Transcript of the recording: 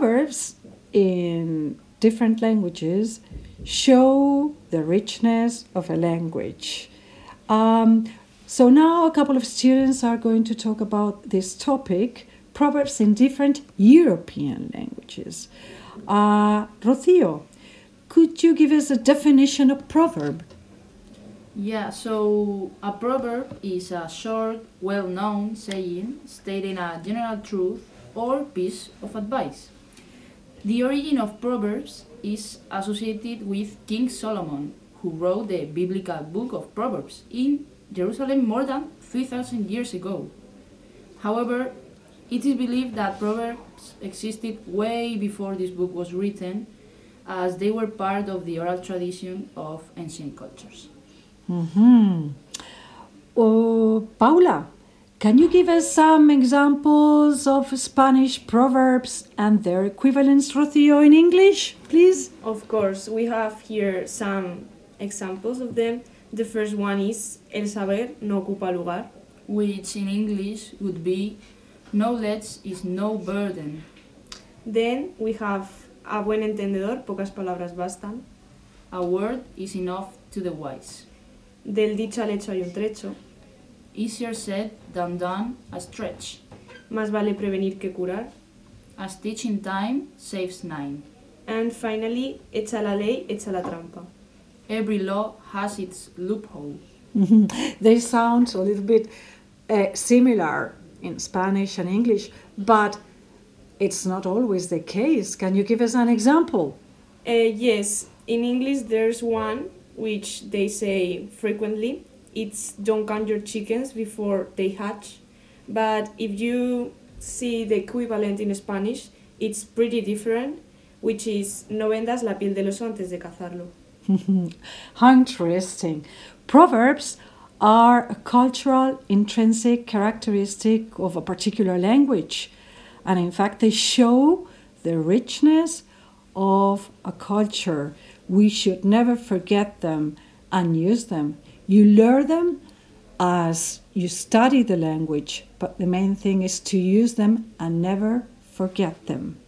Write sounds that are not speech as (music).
proverbs in different languages show the richness of a language. Um, so now a couple of students are going to talk about this topic proverbs in different European languages. Uh, Rocio, could you give us a definition of proverb? Yeah, so a proverb is a short, well known saying stating a general truth or piece of advice. The origin of Proverbs is associated with King Solomon, who wrote the biblical book of Proverbs in Jerusalem more than 3,000 years ago. However, it is believed that Proverbs existed way before this book was written, as they were part of the oral tradition of ancient cultures. Mm-hmm. Oh, Paula, can you give us some examples of Spanish proverbs and their equivalents, Rocio, in English, please? Of course, we have here some examples of them. The first one is El saber no ocupa lugar. Which in English would be knowledge is no burden. Then we have A buen entendedor, pocas palabras bastan. A word is enough to the wise. Del dicho al hecho hay un trecho. Easier said than done, a stretch. Más vale prevenir que curar. A stitch in time saves nine. And finally, echa la ley, echa la trampa. Every law has its loophole. (laughs) they sound a little bit uh, similar in Spanish and English, but it's not always the case. Can you give us an example? Uh, yes, in English there's one which they say frequently. It's don't count your chickens before they hatch. But if you see the equivalent in Spanish, it's pretty different, which is no vendas la piel del oso antes de cazarlo. How (laughs) interesting. Proverbs are a cultural intrinsic characteristic of a particular language. And in fact, they show the richness of a culture. We should never forget them and use them. You learn them as you study the language, but the main thing is to use them and never forget them.